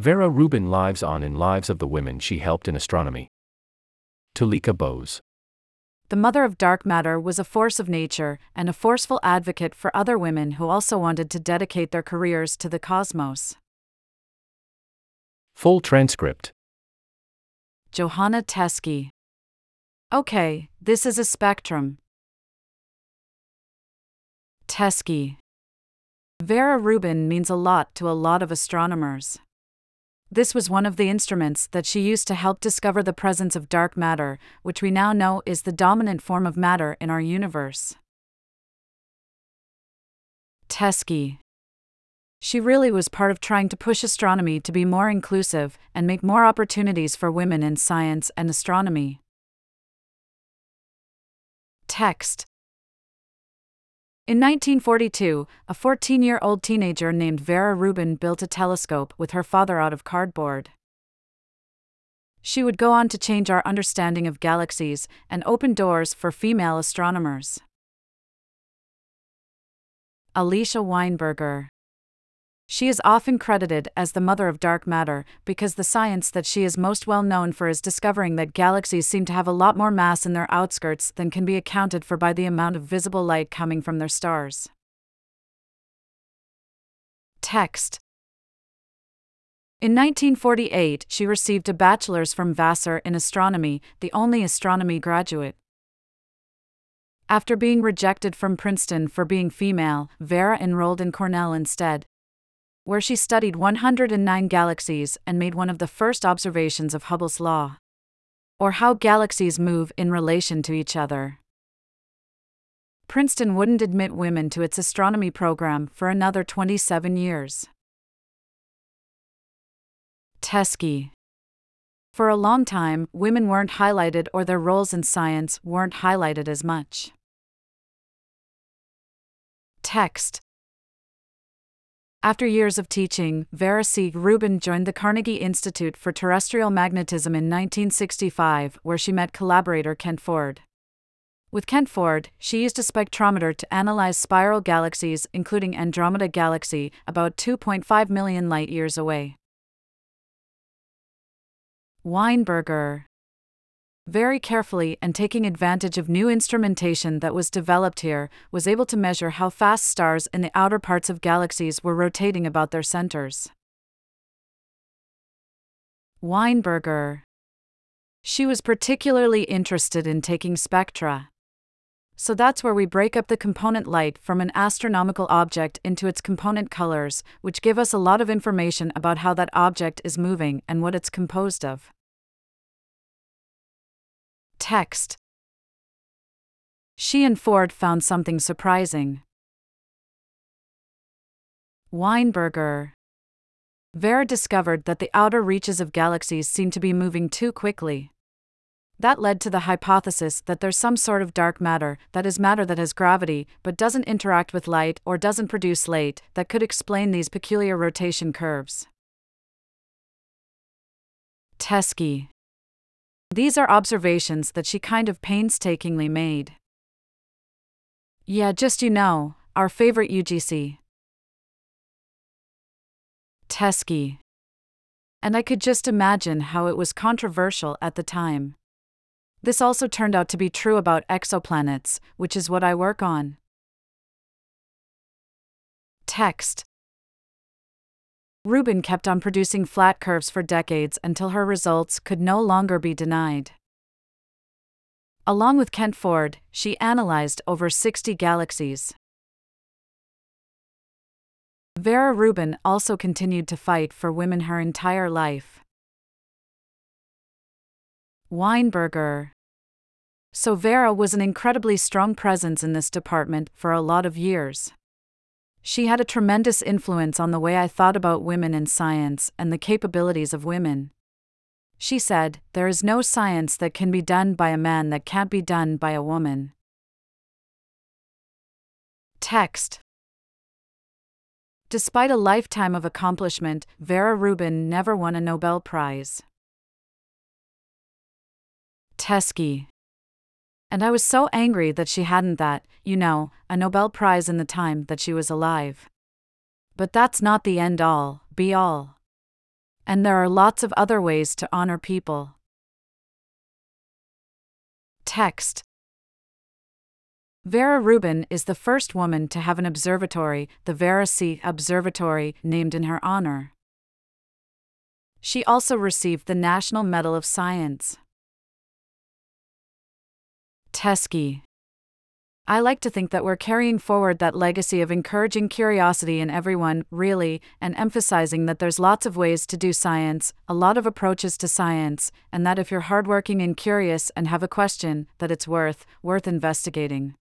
Vera Rubin lives on in lives of the women she helped in astronomy. Tulika Bose. The mother of dark matter was a force of nature and a forceful advocate for other women who also wanted to dedicate their careers to the cosmos. Full transcript. Johanna Teske. Okay, this is a spectrum. Teske. Vera Rubin means a lot to a lot of astronomers. This was one of the instruments that she used to help discover the presence of dark matter, which we now know is the dominant form of matter in our universe. Teske. She really was part of trying to push astronomy to be more inclusive and make more opportunities for women in science and astronomy. Text in 1942, a 14 year old teenager named Vera Rubin built a telescope with her father out of cardboard. She would go on to change our understanding of galaxies and open doors for female astronomers. Alicia Weinberger she is often credited as the mother of dark matter because the science that she is most well known for is discovering that galaxies seem to have a lot more mass in their outskirts than can be accounted for by the amount of visible light coming from their stars. Text in 1948, she received a bachelor's from Vassar in astronomy, the only astronomy graduate. After being rejected from Princeton for being female, Vera enrolled in Cornell instead where she studied 109 galaxies and made one of the first observations of Hubble's law. Or how galaxies move in relation to each other. Princeton wouldn't admit women to its astronomy program for another 27 years. Teske. For a long time, women weren't highlighted or their roles in science weren't highlighted as much. Text after years of teaching, Vera C. Rubin joined the Carnegie Institute for Terrestrial Magnetism in 1965, where she met collaborator Kent Ford. With Kent Ford, she used a spectrometer to analyze spiral galaxies, including Andromeda Galaxy, about 2.5 million light years away. Weinberger very carefully and taking advantage of new instrumentation that was developed here, was able to measure how fast stars in the outer parts of galaxies were rotating about their centers. Weinberger. She was particularly interested in taking spectra. So that's where we break up the component light from an astronomical object into its component colors, which give us a lot of information about how that object is moving and what it's composed of. Text She and Ford found something surprising. Weinberger Vera discovered that the outer reaches of galaxies seem to be moving too quickly. That led to the hypothesis that there's some sort of dark matter, that is, matter that has gravity but doesn't interact with light or doesn't produce light, that could explain these peculiar rotation curves. Teske these are observations that she kind of painstakingly made. Yeah, just you know, our favorite UGC. Teske. And I could just imagine how it was controversial at the time. This also turned out to be true about exoplanets, which is what I work on. Text Rubin kept on producing flat curves for decades until her results could no longer be denied. Along with Kent Ford, she analyzed over 60 galaxies. Vera Rubin also continued to fight for women her entire life. Weinberger. So Vera was an incredibly strong presence in this department for a lot of years. She had a tremendous influence on the way I thought about women in science and the capabilities of women. She said, There is no science that can be done by a man that can't be done by a woman. Text Despite a lifetime of accomplishment, Vera Rubin never won a Nobel Prize. Teske and I was so angry that she hadn't that, you know, a Nobel Prize in the time that she was alive. But that's not the end all, be all. And there are lots of other ways to honor people. Text Vera Rubin is the first woman to have an observatory, the Vera C. Observatory, named in her honor. She also received the National Medal of Science. Teske I like to think that we're carrying forward that legacy of encouraging curiosity in everyone, really, and emphasizing that there's lots of ways to do science, a lot of approaches to science, and that if you're hardworking and curious and have a question, that it's worth, worth investigating.